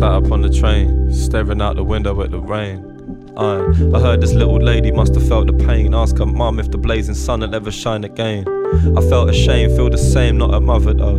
sat up on the train, staring out the window at the rain. I, heard this little lady must have felt the pain. Ask her mum if the blazing sun will ever shine again. I felt ashamed, feel the same, not a mother though.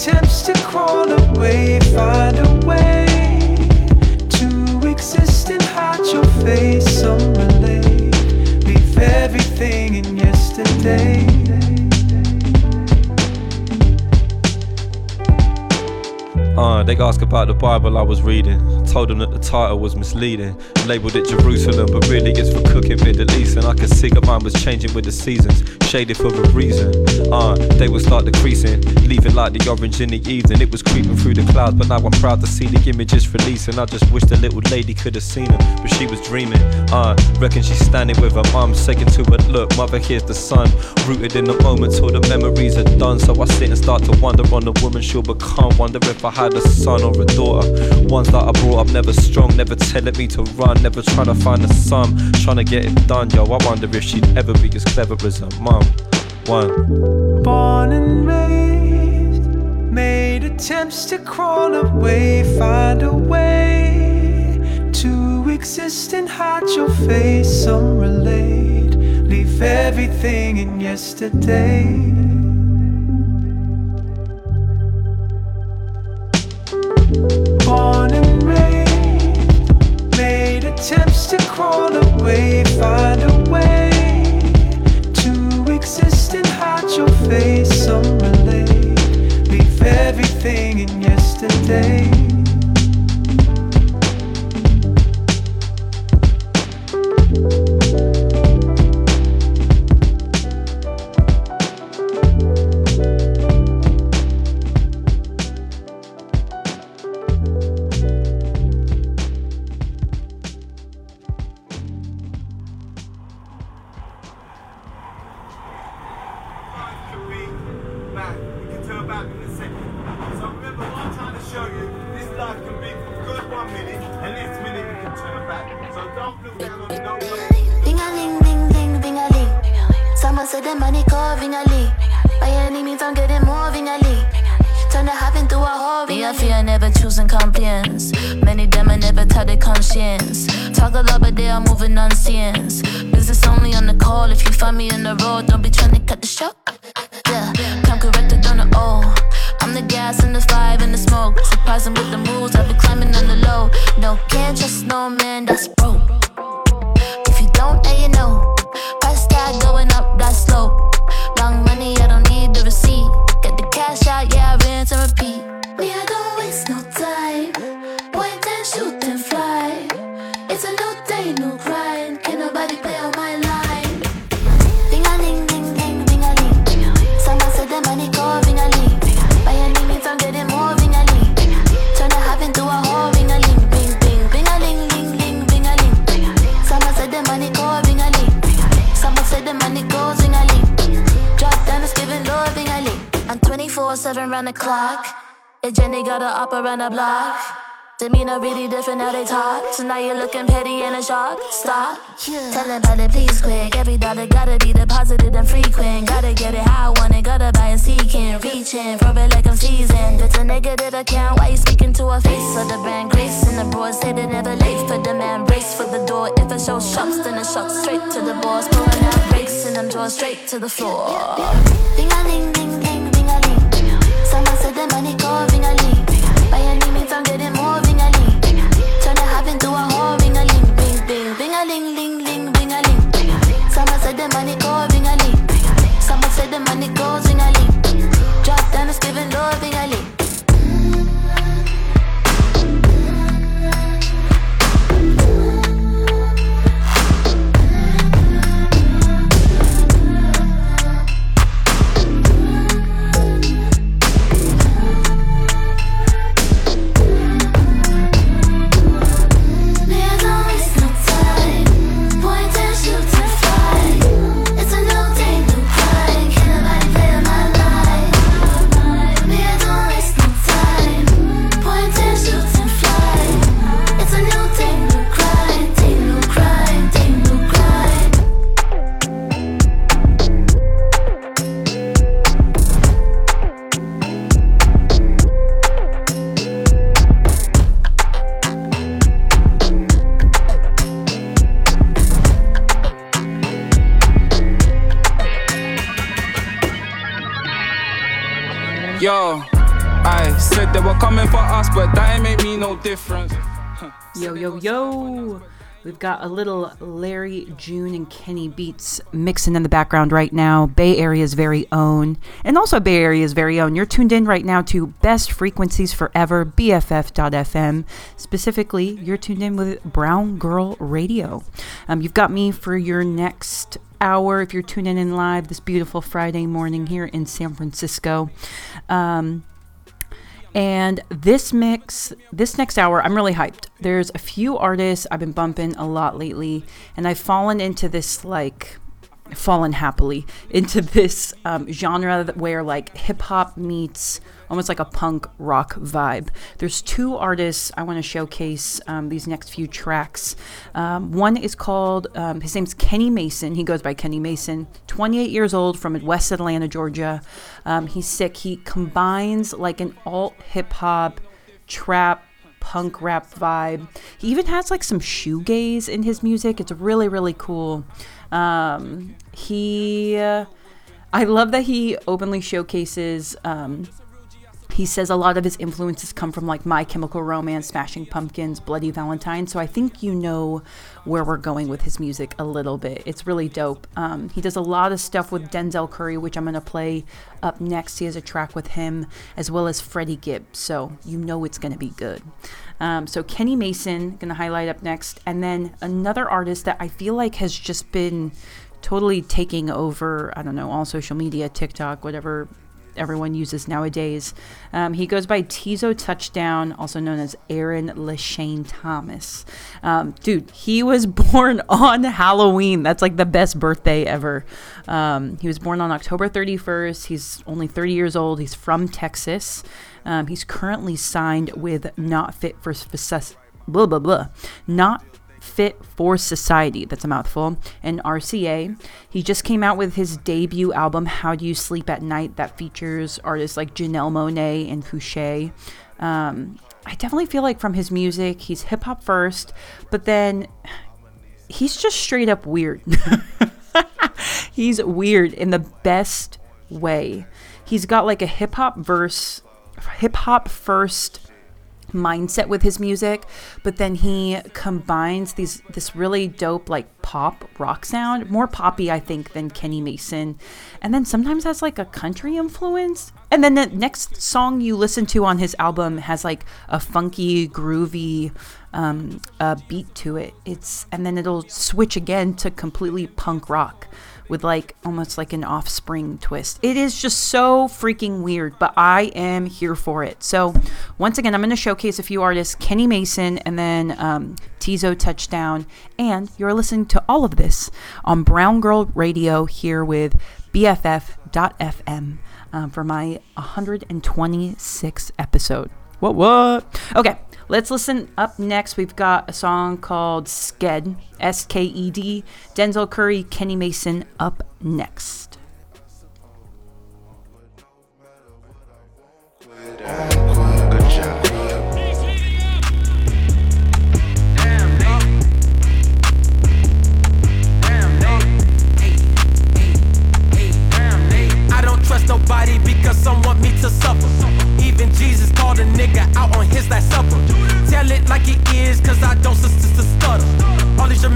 attempts to crawl away, find a way to exist and hide your face. Some relate, leave everything in yesterday. Uh, they ask about the Bible I was reading. Told them that the title was misleading. Labeled it Jerusalem, but really it's for cooking Middle East. And I could see that mine was changing with the seasons, shaded for a reason. Uh, they would start decreasing, leaving like the orange in the evening. It was creeping through the clouds, but now I'm proud to see the images releasing. I just wish the little lady could have seen them, but she was dreaming. Uh, reckon she's standing with her mum, saying to her, Look, mother, here's the sun. Rooted in the moment till the memories are done. So I sit and start to wonder on the woman she'll become. Wonder if I had a son or a daughter. Ones that I brought up never strong, never telling me to run, never trying to find a sum, trying to get it done. Yo, I wonder if she'd ever be as clever as her mum. One. Born and raised, made attempts to crawl away, find a way to exist and hide your face. Some relate, leave everything in yesterday. To crawl away, find a way to exist and hide your face. Some leave everything in yesterday. The clock. And Jenny got her up around the block. Demeanor really different how they talk. So now you're looking petty and a shock. Stop. Tell them about it, please quick. Every dollar gotta be deposited and frequent. Gotta get it how I want it. Gotta buy and seeking. Reaching for it like I'm seasoned. It's a negative account. Why you speaking to a face of the brand? Grace in the broad. Say they never late for the man. Brace for the door. If it shows shops, then it shocks straight to the boss. Pulling out brakes and I'm straight to the floor. Ding a call, ring a ling. Coming for us, but that ain't make me no difference. Yo, yo, yo. We've got a little Larry, June, and Kenny beats mixing in the background right now. Bay Area's very own, and also Bay Area's very own. You're tuned in right now to Best Frequencies Forever, BFF.FM. Specifically, you're tuned in with Brown Girl Radio. Um, you've got me for your next hour if you're tuning in live this beautiful Friday morning here in San Francisco. Um, and this mix, this next hour, I'm really hyped. There's a few artists I've been bumping a lot lately, and I've fallen into this like fallen happily into this um, genre where like hip hop meets almost like a punk rock vibe. There's two artists I want to showcase um, these next few tracks. Um, one is called, um, his name's Kenny Mason. He goes by Kenny Mason, 28 years old from West Atlanta, Georgia. Um, he's sick. He combines like an alt hip hop, trap, punk rap vibe. He even has like some shoegaze in his music. It's really, really cool. Um, he, uh, I love that he openly showcases. Um, he says a lot of his influences come from like My Chemical Romance, Smashing Pumpkins, Bloody Valentine. So I think you know where we're going with his music a little bit. It's really dope. Um, he does a lot of stuff with Denzel Curry, which I'm going to play up next. He has a track with him as well as Freddie Gibbs. So you know it's going to be good. Um, so Kenny Mason, going to highlight up next. And then another artist that I feel like has just been totally taking over, I don't know, all social media, TikTok, whatever everyone uses nowadays. Um, he goes by Teezo Touchdown, also known as Aaron Lashane Thomas. Um, dude, he was born on Halloween. That's like the best birthday ever. Um, he was born on October 31st. He's only 30 years old. He's from Texas. Um, he's currently signed with Not Fit for Success. Blah blah blah. Not Fit for Society. That's a mouthful. And RCA. He just came out with his debut album, How Do You Sleep at Night, that features artists like Janelle Monáe and Foushee. Um, I definitely feel like from his music, he's hip hop first, but then he's just straight up weird. he's weird in the best way. He's got like a hip hop verse, hip hop first mindset with his music, but then he combines these this really dope like pop rock sound, more poppy I think than Kenny Mason, and then sometimes has like a country influence. And then the next song you listen to on his album has like a funky, groovy um, uh, beat to it. It's and then it'll switch again to completely punk rock with like almost like an offspring twist. It is just so freaking weird, but I am here for it. So, once again, I'm going to showcase a few artists Kenny Mason and then um, Teezo Touchdown. And you're listening to all of this on Brown Girl Radio here with BFF.FM um, for my 126th episode. What, what? Okay. Let's listen up next. We've got a song called Sked, S K E D. Denzel Curry, Kenny Mason up next.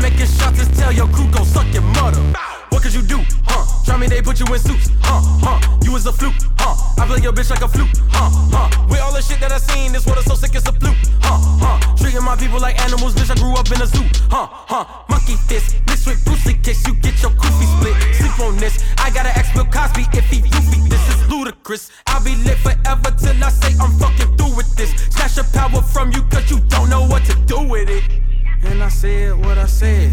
Jamaican shots is tell your crew gon' suck your mother. What could you do, huh? Try me, they put you in suits, huh? Huh? You was a fluke, huh? I play your bitch like a flute, huh? Huh? With all the shit that I seen, this water so sick it's a fluke, huh? Huh? Treating my people like animals, bitch, I grew up in a zoo, huh? Huh? Monkey fist, mixed with Brucey kiss, you get your goofy split. Sleep on this, I gotta ask Bill Cosby if he goofy. This is ludicrous. I'll be lit forever till I say I'm fucking through with this. Snatch your power from you cause you don't know what to do with it. And I said what I said.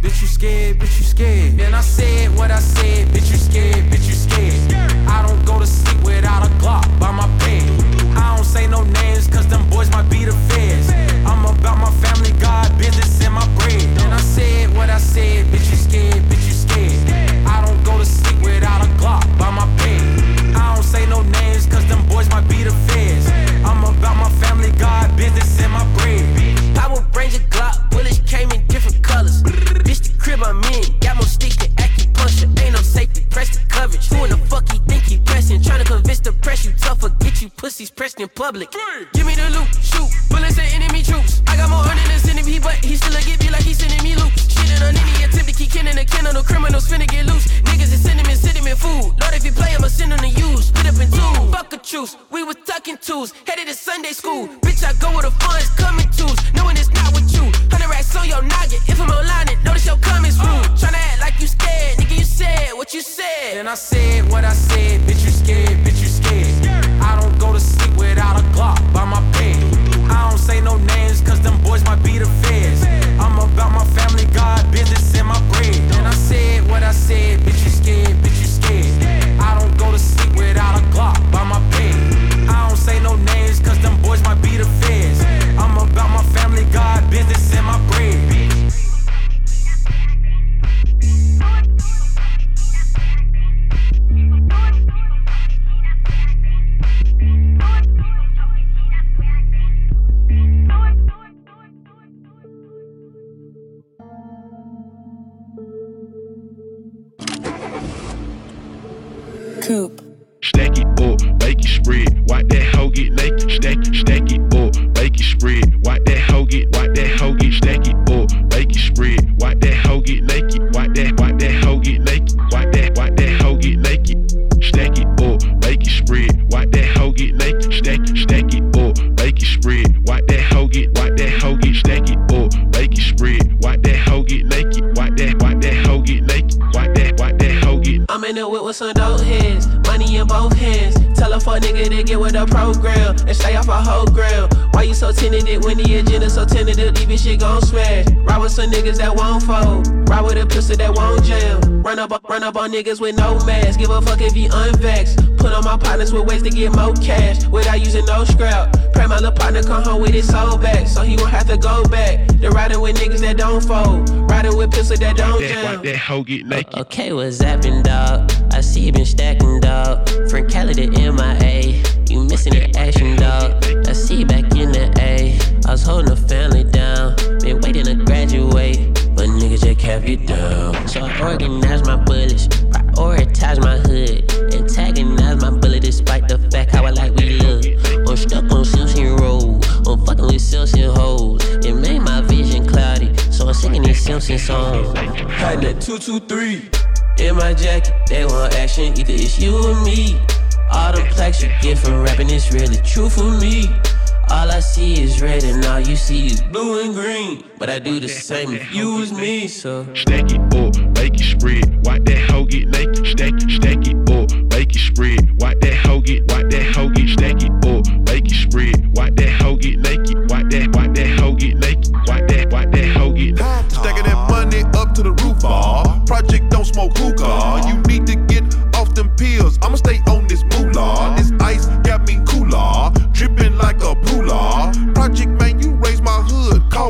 Bitch, you scared, bitch, you scared. And I said what I said, bitch, you scared, bitch, you scared. I don't go to sleep without a Glock by my bed. I don't say no names, cause them boys might be the feds. I'm about my family, God, business, and my bread. Then I said what I said, bitch, you scared, bitch, you scared. I don't go to sleep without a Glock by my bed. I don't say no names, cause them boys might be the feds. I'm about my family, God, business, and my bread. Ranger Glock, bullets came in different colors. Bitch, the crib I'm in, safety, press the coverage. Who in the fuck he think he pressing? Trying to convince the press you tougher, get you pussies pressed in public. Three. Give me the loot, shoot, bullets at enemy troops. I got more hundred than sending me, but he still a get me like he sending me loot. Shitting on any attempt to keep in the kennel. on the criminals finna get loose. Niggas is sending me, sending me food. Lord, if you play, I'ma send on the use. Split up in two, fuck a truce. We was tucking twos, headed to Sunday school. Bitch, I go with the funds, coming twos. Knowing it's not with you. Hundred racks on your noggin, if I'm online, it notice your comments rude you said. And I said what I said. Bitch, you scared. Bitch, you scared. I don't go to sleep without a Glock by my bed. I don't say no names, cause them boys might be the feds. I'm about my family, God, business, and my bread. And I said what I said, bitch, you scared. Niggas that won't fold. Ride with a pistol that won't jam. Run up, run up on niggas with no mask. Give a fuck if he unvexed. Put on my partners with ways to get more cash without using no scrap. Pray my little partner come home with his soul back, so he won't have to go back. They riding with niggas that don't fold. Riding with pistol that don't That, jam. wipe that hoe get naked. Okay, what's zapping, dog? I see you been stacking, dog. From Cali to MIA, you missing the action, dog. I see you back in the A. I was holding the family down, been waiting to graduate, but niggas just kept you down. So I organized my bullets, prioritize my hood, antagonize my bullet despite the fact how I like we look. I'm stuck on Simpson Road, I'm fucking with Simpson hoes. It made my vision cloudy, so I'm singing these Simpson songs. Had that 223 in my jacket. They want action, either it's you or me. All the plaques you get from rapping is really true for me. All I see is red and all you see is blue and green. But I do the same if you was me, so. Stack it up, make it spread. Wipe that hoe get naked. Stack it, stack it up, make it spread. Wipe that hoe get, wipe that hoe get. Stack it up, make it spread. Wipe that hoe get naked. Wipe that, wipe that hoe get naked. Wipe that, wipe that hoe get naked. Stacking that money up to the roof, ball. Project don't smoke hookah. You need to get off them pills. I'ma stay on this moolah.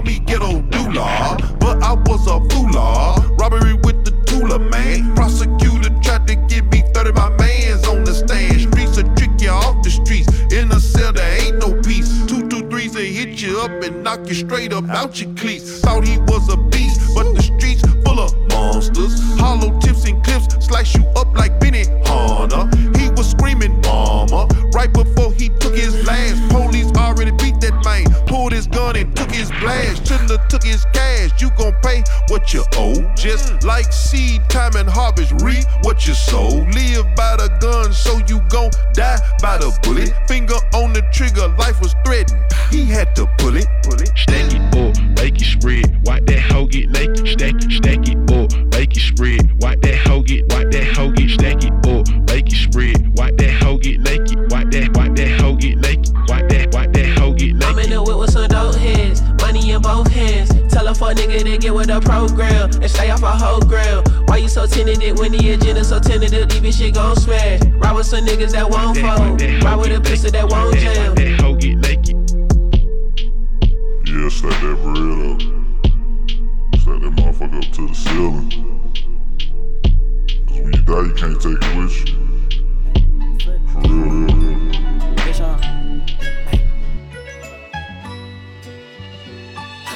Me ghetto doula. But I was a foolah. Uh. Robbery with the tooler, man. Prosecutor tried to give me 30 my mans on the stand. Streets will trick you off the streets. In a cell, there ain't no peace. Two, two, threes, they hit you up and knock you straight up out your cleats. Thought he was a beast, but the streets full of monsters. Hollow tips and clips slice you up like Benny. Was screaming mama right before he took his last. Police already beat that man, pulled his gun and took his blast. Shouldn't have took his cash. You gon' pay what you owe. Just like seed time and harvest, reap what you sow. Live by the gun, so you gon' die by the bullet. Finger on the trigger, life was threatened. He had to pull it. Pull it. Stack it up, make it spread. Wipe that hoe get naked. Stack stack it up, make it spread. Wipe that hoe get, wipe that hoe get. Stack it up, make it. Wipe that hoe get naked. Wipe that, wipe that hoe get naked. Wipe that, wipe that hoe get naked. I'm in naked. the whip with some dope heads, money in both hands. Tell a fuck nigga to get with the program and stay off a whole grill. Why you so tentative when the agenda so tentative? Leave shit gon' smash. Ride with some niggas that won't fold. Ride with a pistol that won't jam. That hoe get naked. Yeah, stack that bread up. Stack that motherfucker up to the ceiling. Cause when you die, you can't take it with you.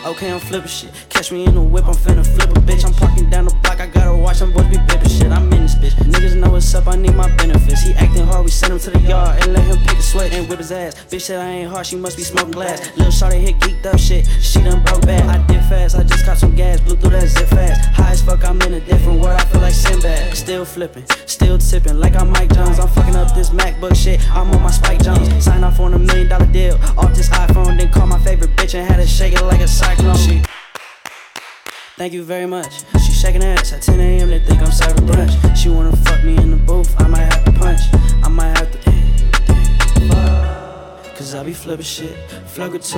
Uh, okay, I'm flipping shit. Catch me in the whip, I'm finna flip a bitch. I'm parking down the block, I gotta watch them boys be bipping shit. I'm in this bitch. Niggas know what's up, I need my benefits. He acting hard, we send him to the yard and let him pick a sweat and whip his ass. Bitch said I ain't hard, she must be smoking glass. Lil' shawty hit geeked up shit, she done broke bad. I did fast, I just caught some gas, blew through that zip fast. High as fuck, I'm in a different world, I feel like Sinbad. Still flipping, still tipping, like I'm Mike Jones. I'm fucking up this MacBook shit, I'm on my Spike Jonze. Sign off on a million dollar deal, off this iPhone, then call my favorite bitch and had her shake it like a cyclone. She Thank you very much. She shaking ass at 10 a.m. They think I'm serving brunch. She wanna fuck me in the booth. I might have to punch. I might have to. Cause I be flipping shit, that's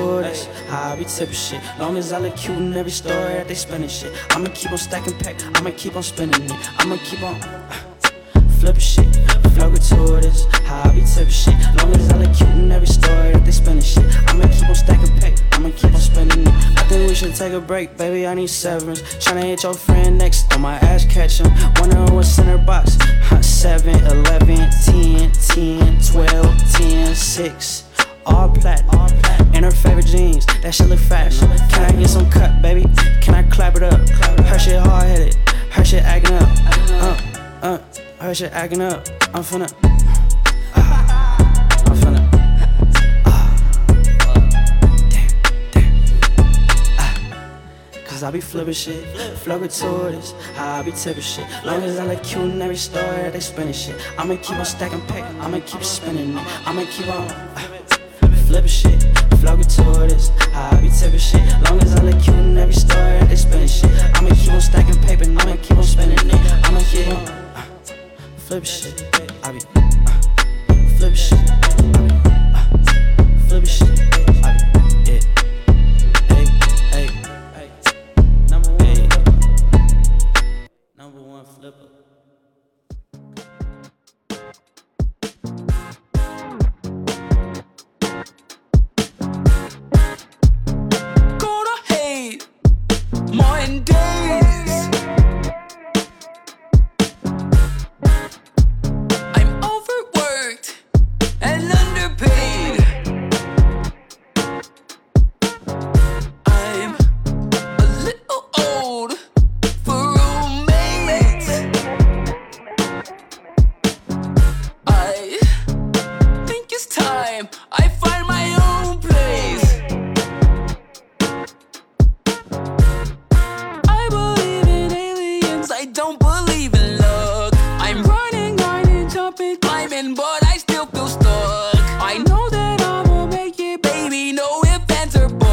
how I be tipping shit. Long as I look cute in every story that they spending shit. I'ma keep on stacking pack, I'ma keep on spending it. I'ma keep on uh, flipping shit, that's how I be tipping shit. Long as I look cute in every story that they spending shit. I'ma keep on stacking pack, I'ma keep on spending it. I think we should take a break, baby. I need severance. Tryna hit your friend next on my ass, catch him. Wondering what's in her box. Huh, 7, 11, 10, 10, 12, 10, 6 all platinum. In her favorite jeans, that shit look fashion. Can I get some cut, baby? Can I clap it up? Her shit acting up. I'm finna. I'm finna. Cause I be flipping shit, flugatories, how I be tipping shit. Long as I look cute in every story they spinning shit. I'ma keep on stacking pack, I'ma keep spinning it. I'ma keep on flipping shit, flugatories, how I be tipping shit. Long as I look cute in every story they spinning shit. I'ma keep on stacking paper, I'ma keep on spinning it. I'ma keep on uh, flip shit, I be uh, flip shit, I be uh, flip shit. winter boy.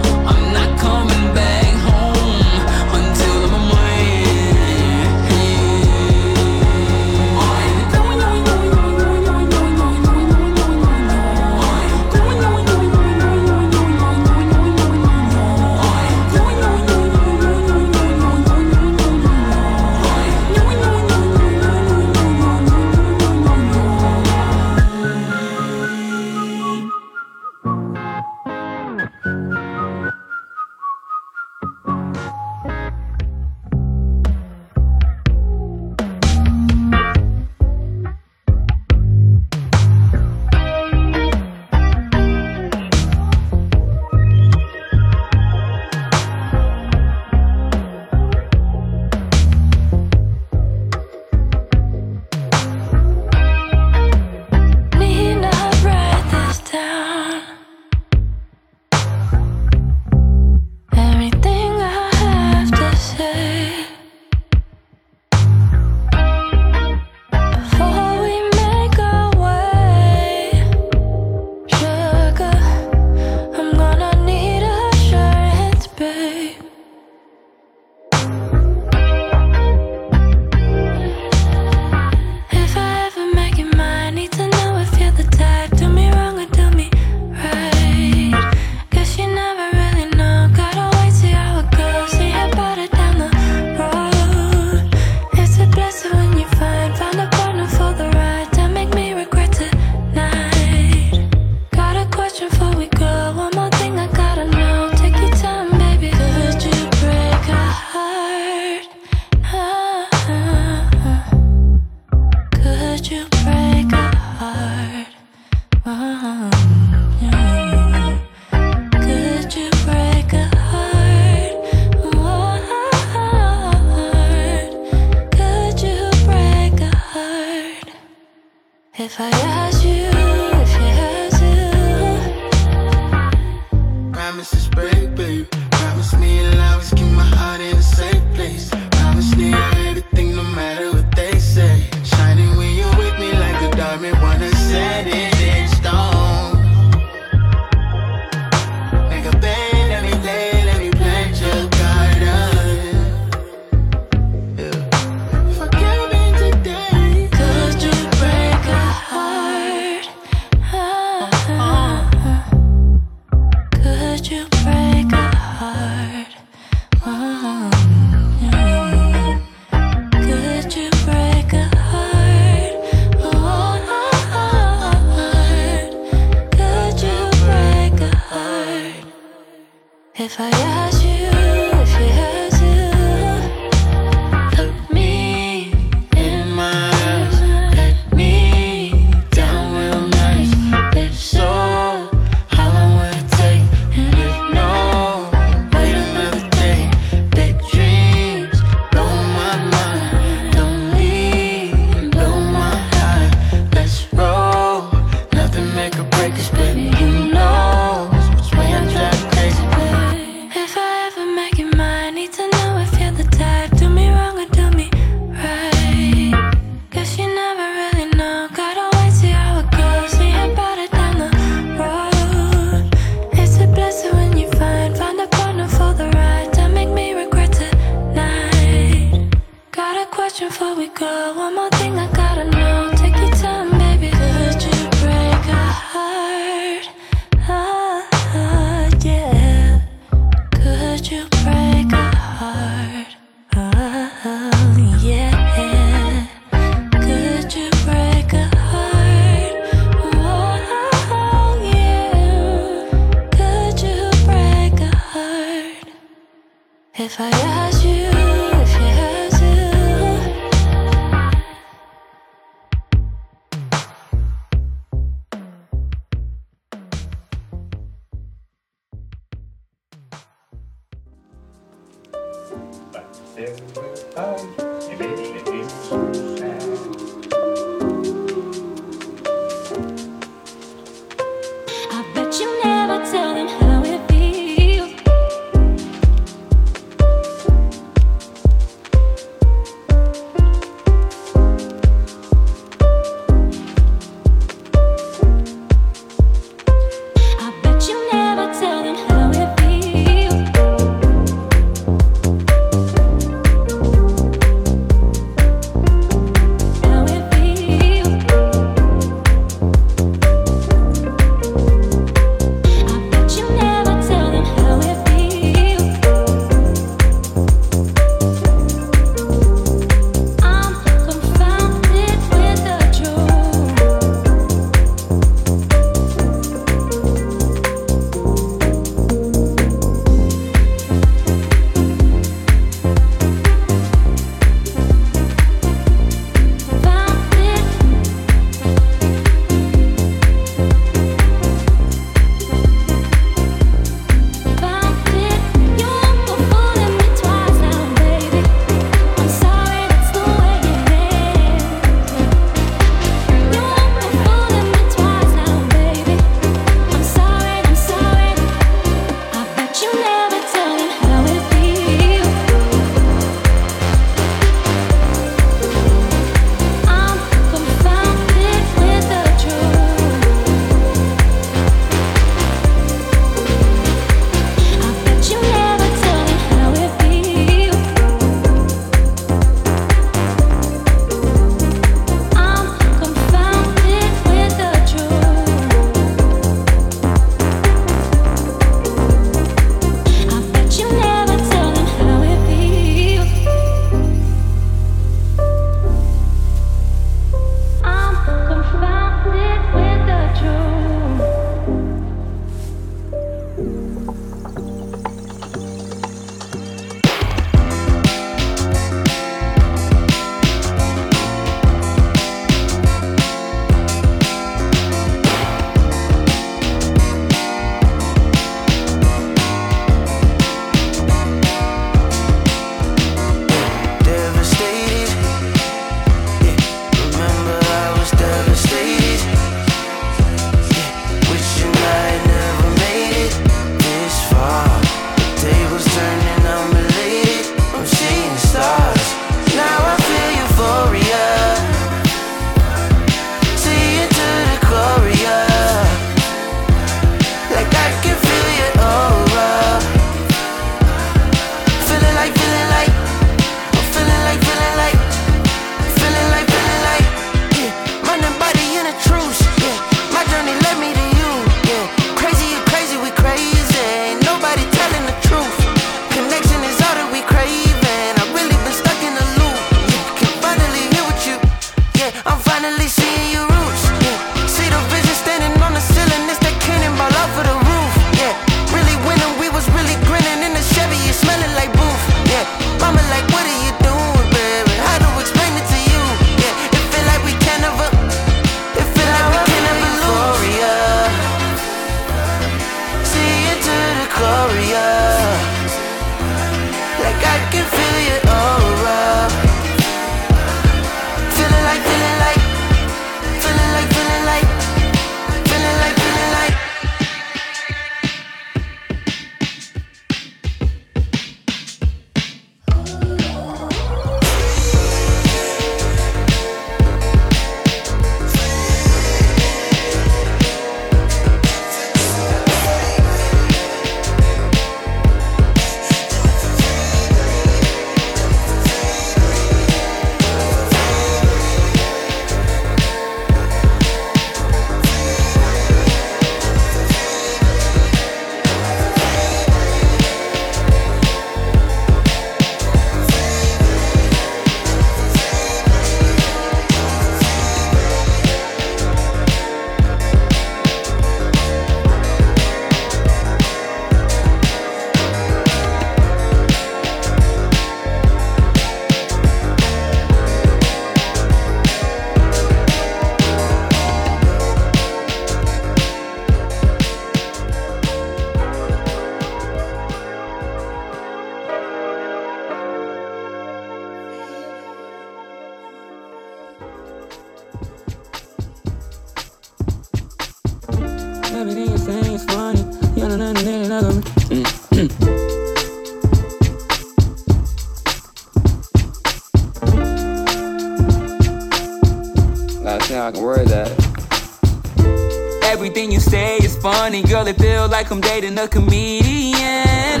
like I'm dating a comedian.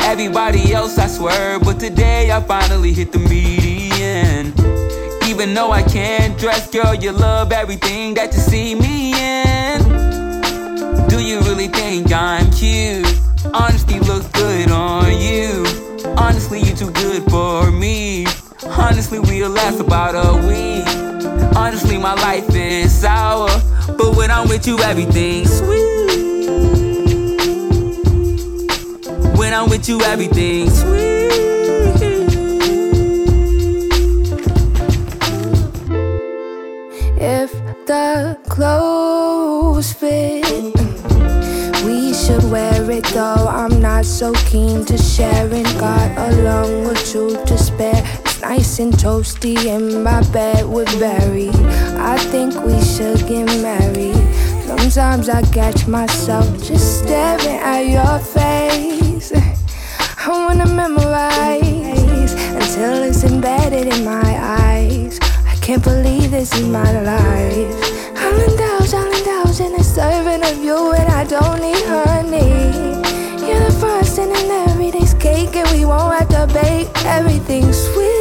Everybody else I swear, but today I finally hit the median. Even though I can't dress, girl, you love everything that you see me in. Do you really think I'm cute? Honesty look good on you. Honestly, you're too good for me. Honestly, we'll last about a week. Honestly, my life is sour, but when I'm with you, everything's sweet. When I'm with you, everything's sweet. If the clothes fit. We should wear it though. I'm not so keen to sharing. Got along with you to spare. It's nice and toasty in my bed with Barry. I think we should get married. Sometimes I catch myself just staring at your face wanna memorize until it's embedded in my eyes. I can't believe this is my life. I'm indulged, I'll indulge in a serving of you, and I don't need honey. You're the frosting and everyday's cake, and we won't have to bake everything sweet.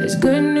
There's good news.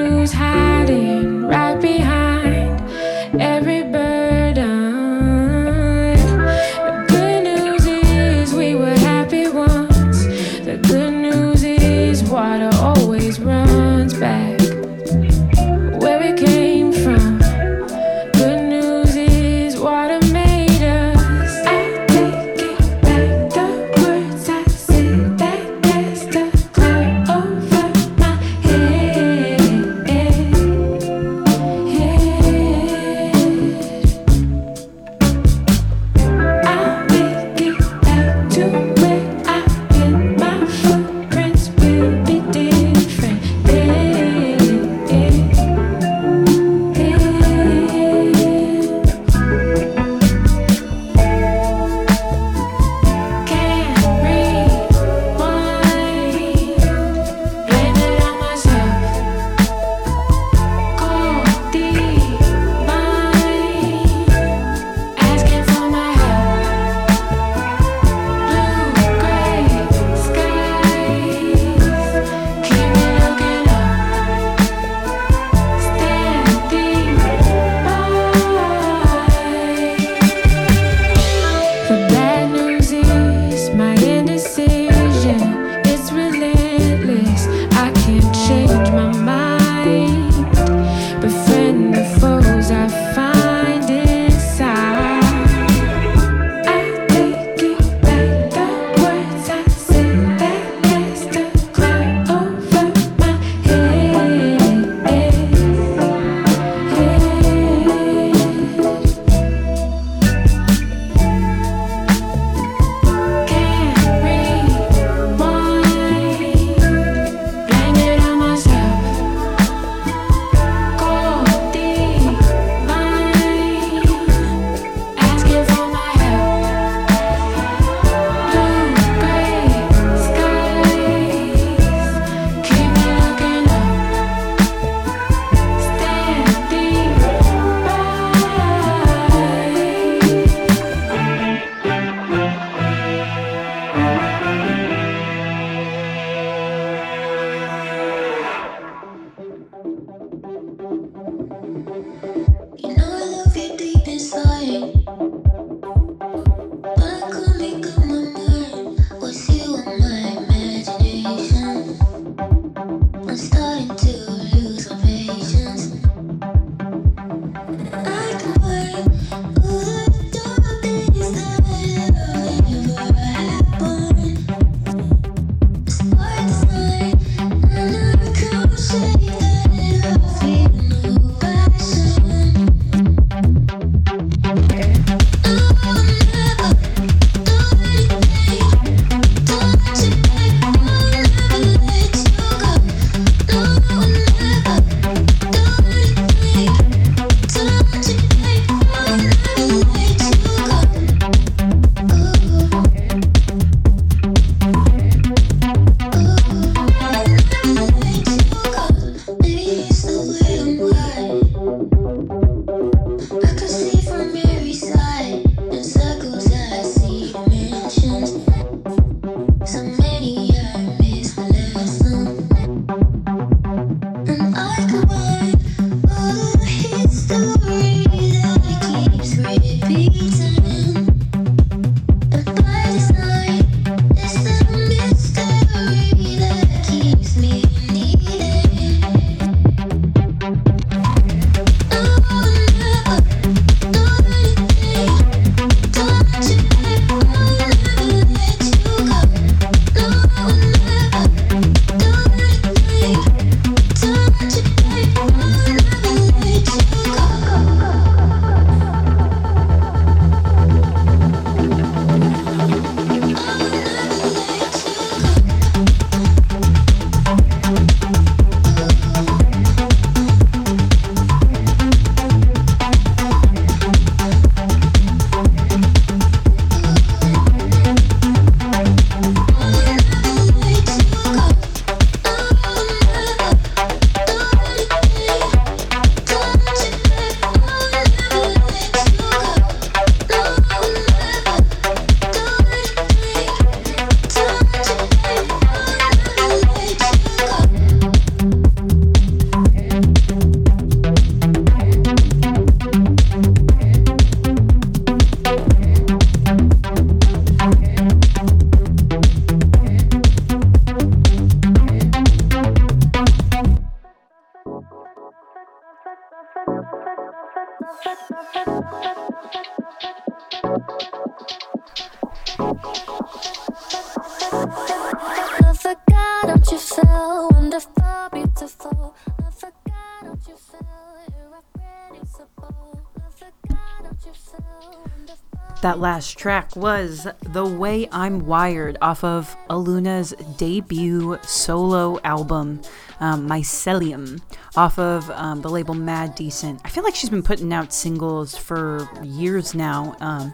That last track was The Way I'm Wired off of Aluna's debut solo album, um, Mycelium, off of um, the label Mad Decent. I feel like she's been putting out singles for years now. Um,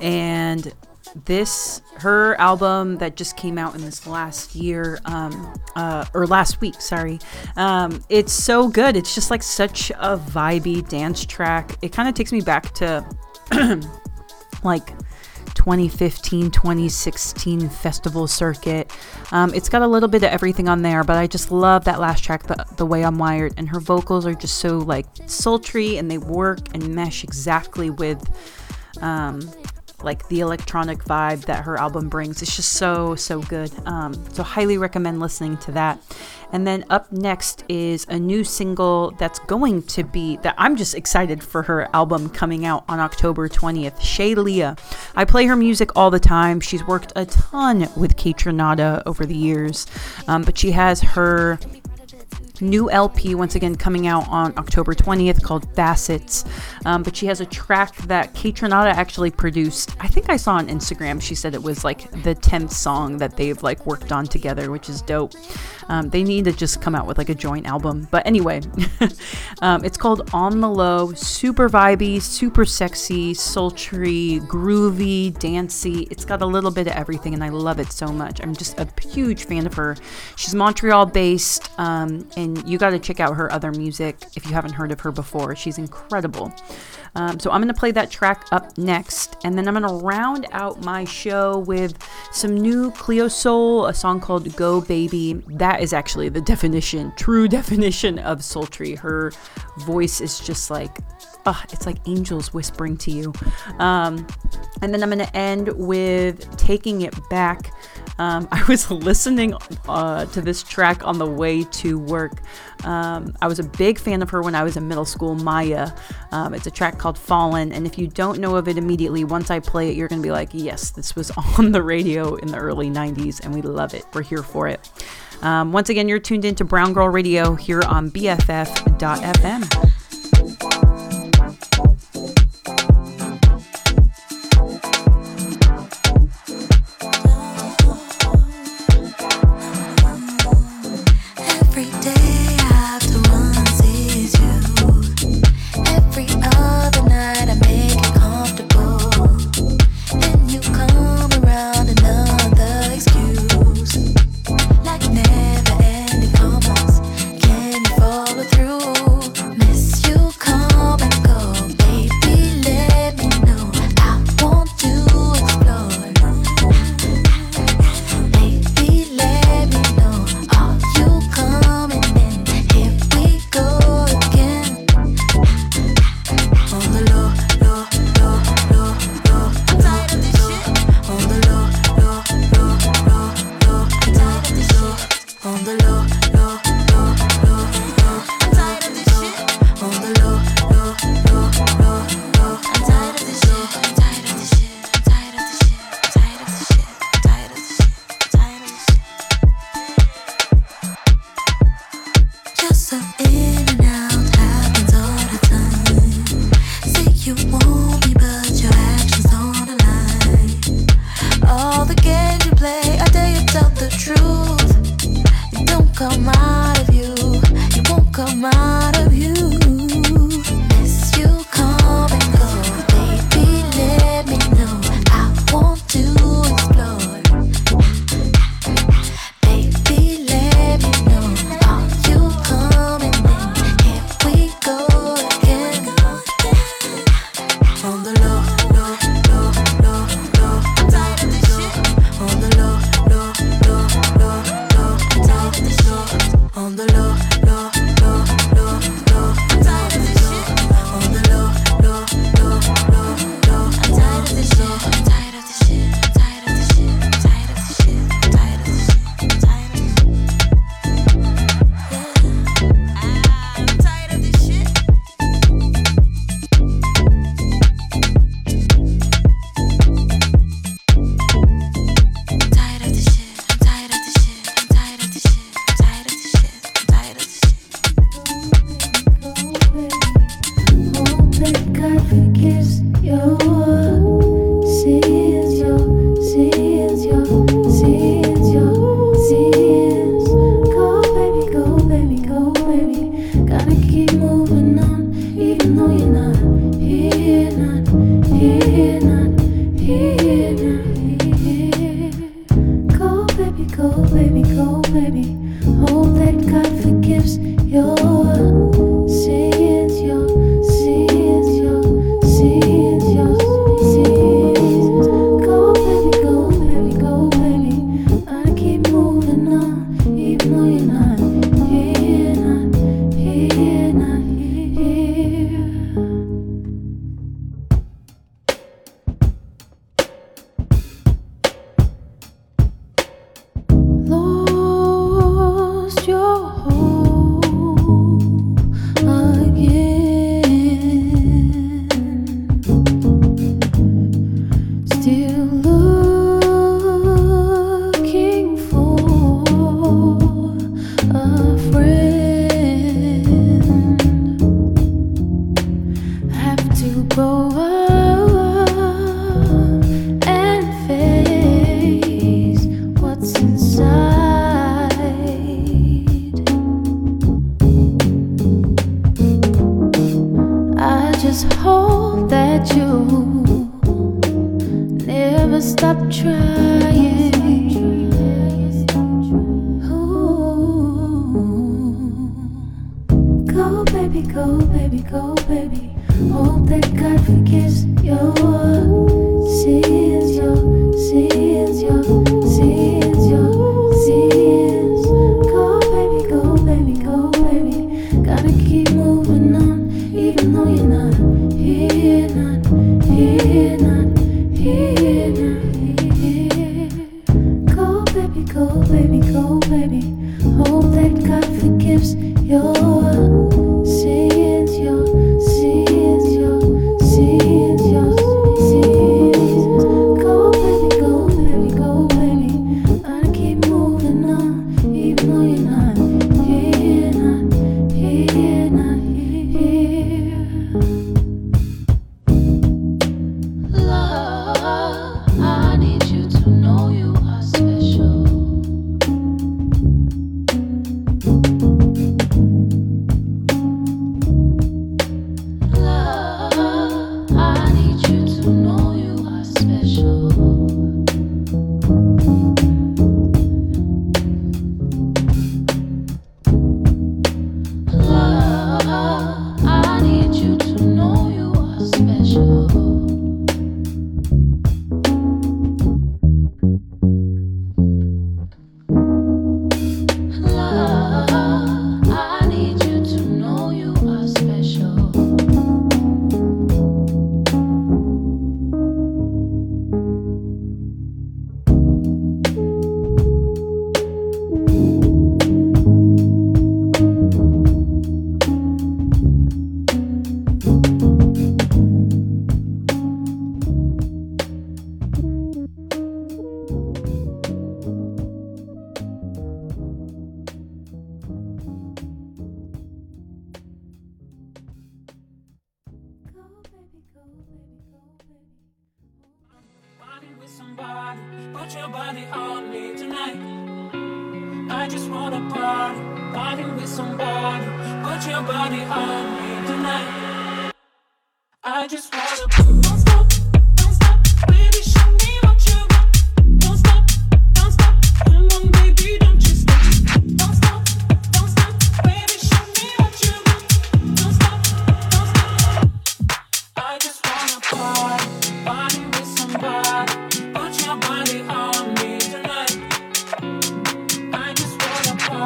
and this, her album that just came out in this last year, um, uh, or last week, sorry, um, it's so good. It's just like such a vibey dance track. It kind of takes me back to like 2015 2016 festival circuit. Um, it's got a little bit of everything on there but i just love that last track the, the way i'm wired and her vocals are just so like sultry and they work and mesh exactly with um, like the electronic vibe that her album brings it's just so so good um, so highly recommend listening to that and then up next is a new single that's going to be that I'm just excited for her album coming out on October 20th. Shay Lia. I play her music all the time. She's worked a ton with Kaytranada over the years, um, but she has her new LP once again coming out on October 20th called Facets. Um, but she has a track that Kaytranada actually produced. I think I saw on Instagram. She said it was like the 10th song that they've like worked on together, which is dope. Um, they need to just come out with like a joint album. But anyway, um, it's called On the Low. Super vibey, super sexy, sultry, groovy, dancey. It's got a little bit of everything, and I love it so much. I'm just a huge fan of her. She's Montreal based, um, and you got to check out her other music if you haven't heard of her before. She's incredible. Um, so I'm going to play that track up next, and then I'm going to round out my show with some new Cleo Sol, a song called Go Baby. That is actually the definition, true definition of sultry. Her voice is just like oh, it's like angels whispering to you. Um, and then I'm going to end with taking it back. Um, I was listening uh, to this track on the way to work. Um, I was a big fan of her when I was in middle school, Mýa. Um, it's a track called Fallen. And if you don't know of it immediately, once I play it, you're going to be like, yes, this was on the radio in the early 90s, and we love it. We're here for it. Um, once again, you're tuned into Brown Girl Radio here on BFF.FM. you want.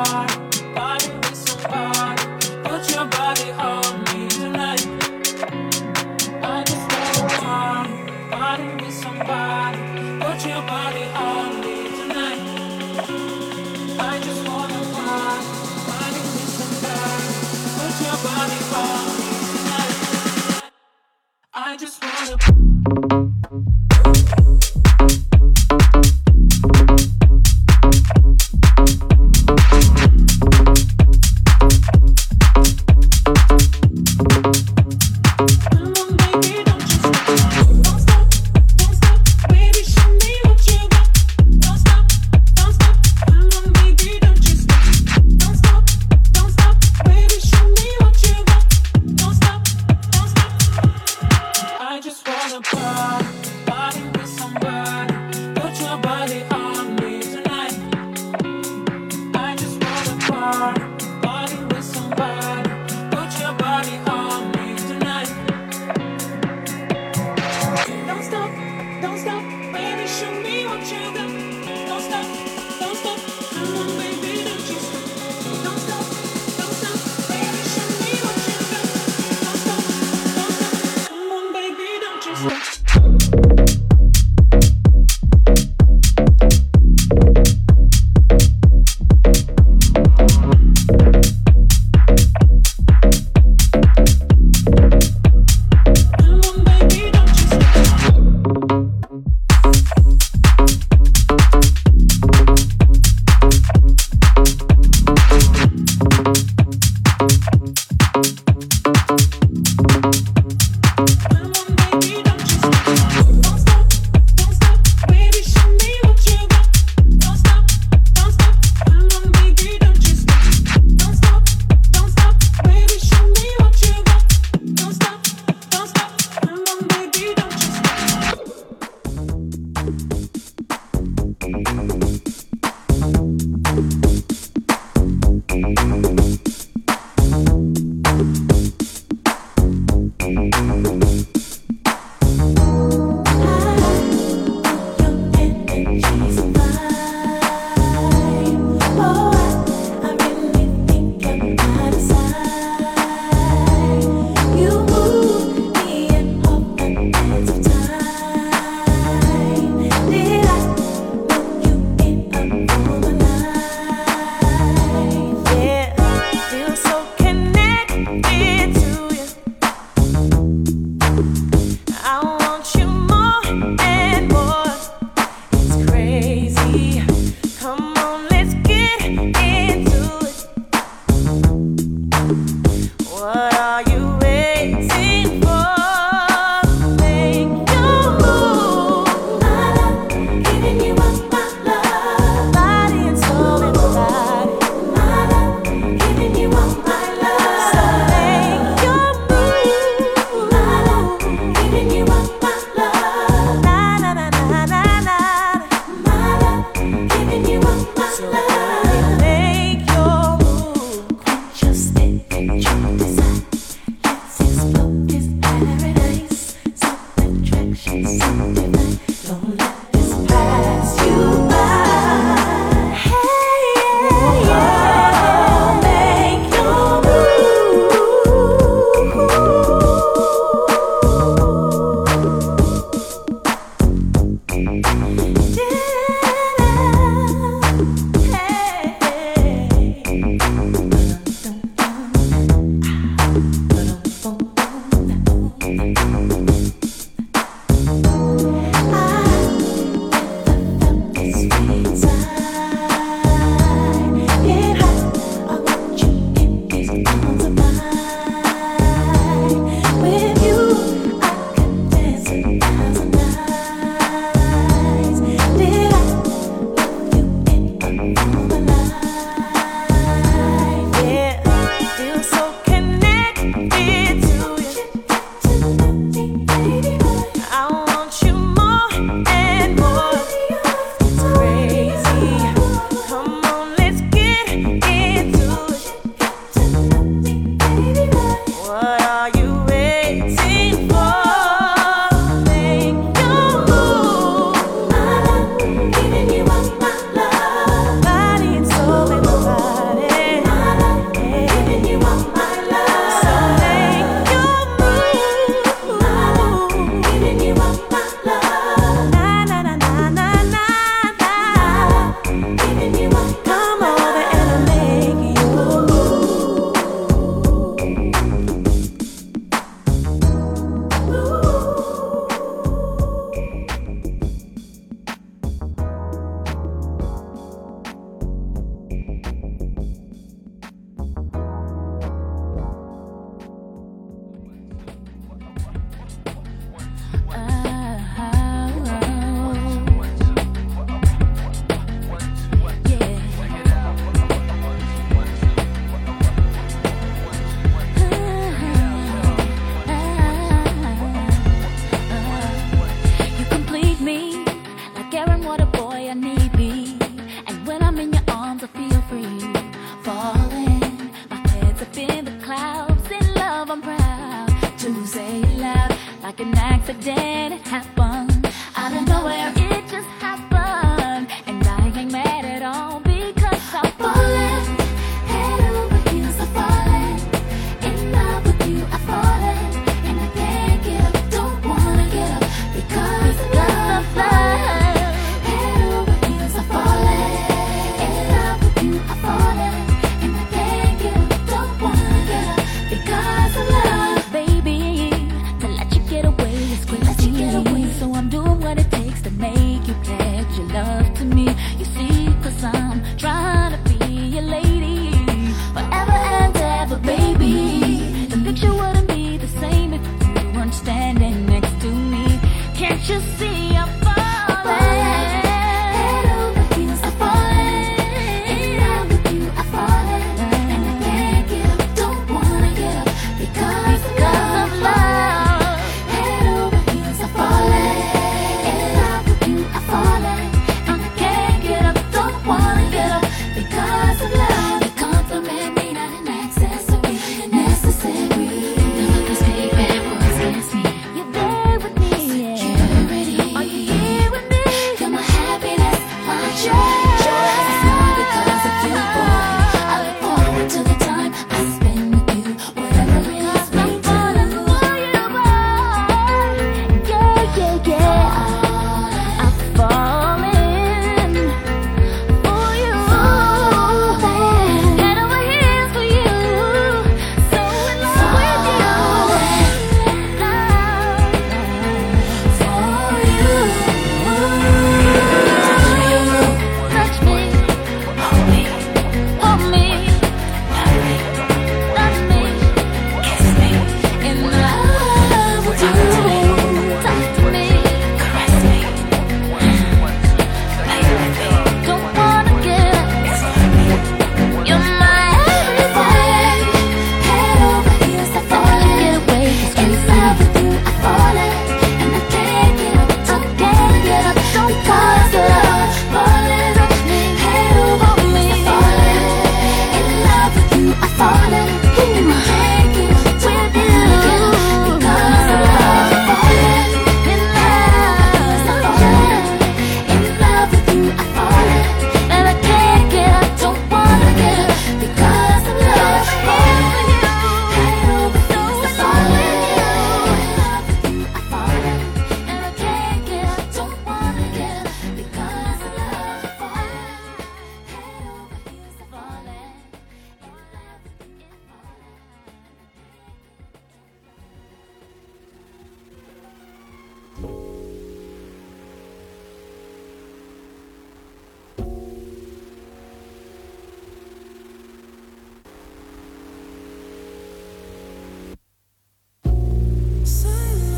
Wanna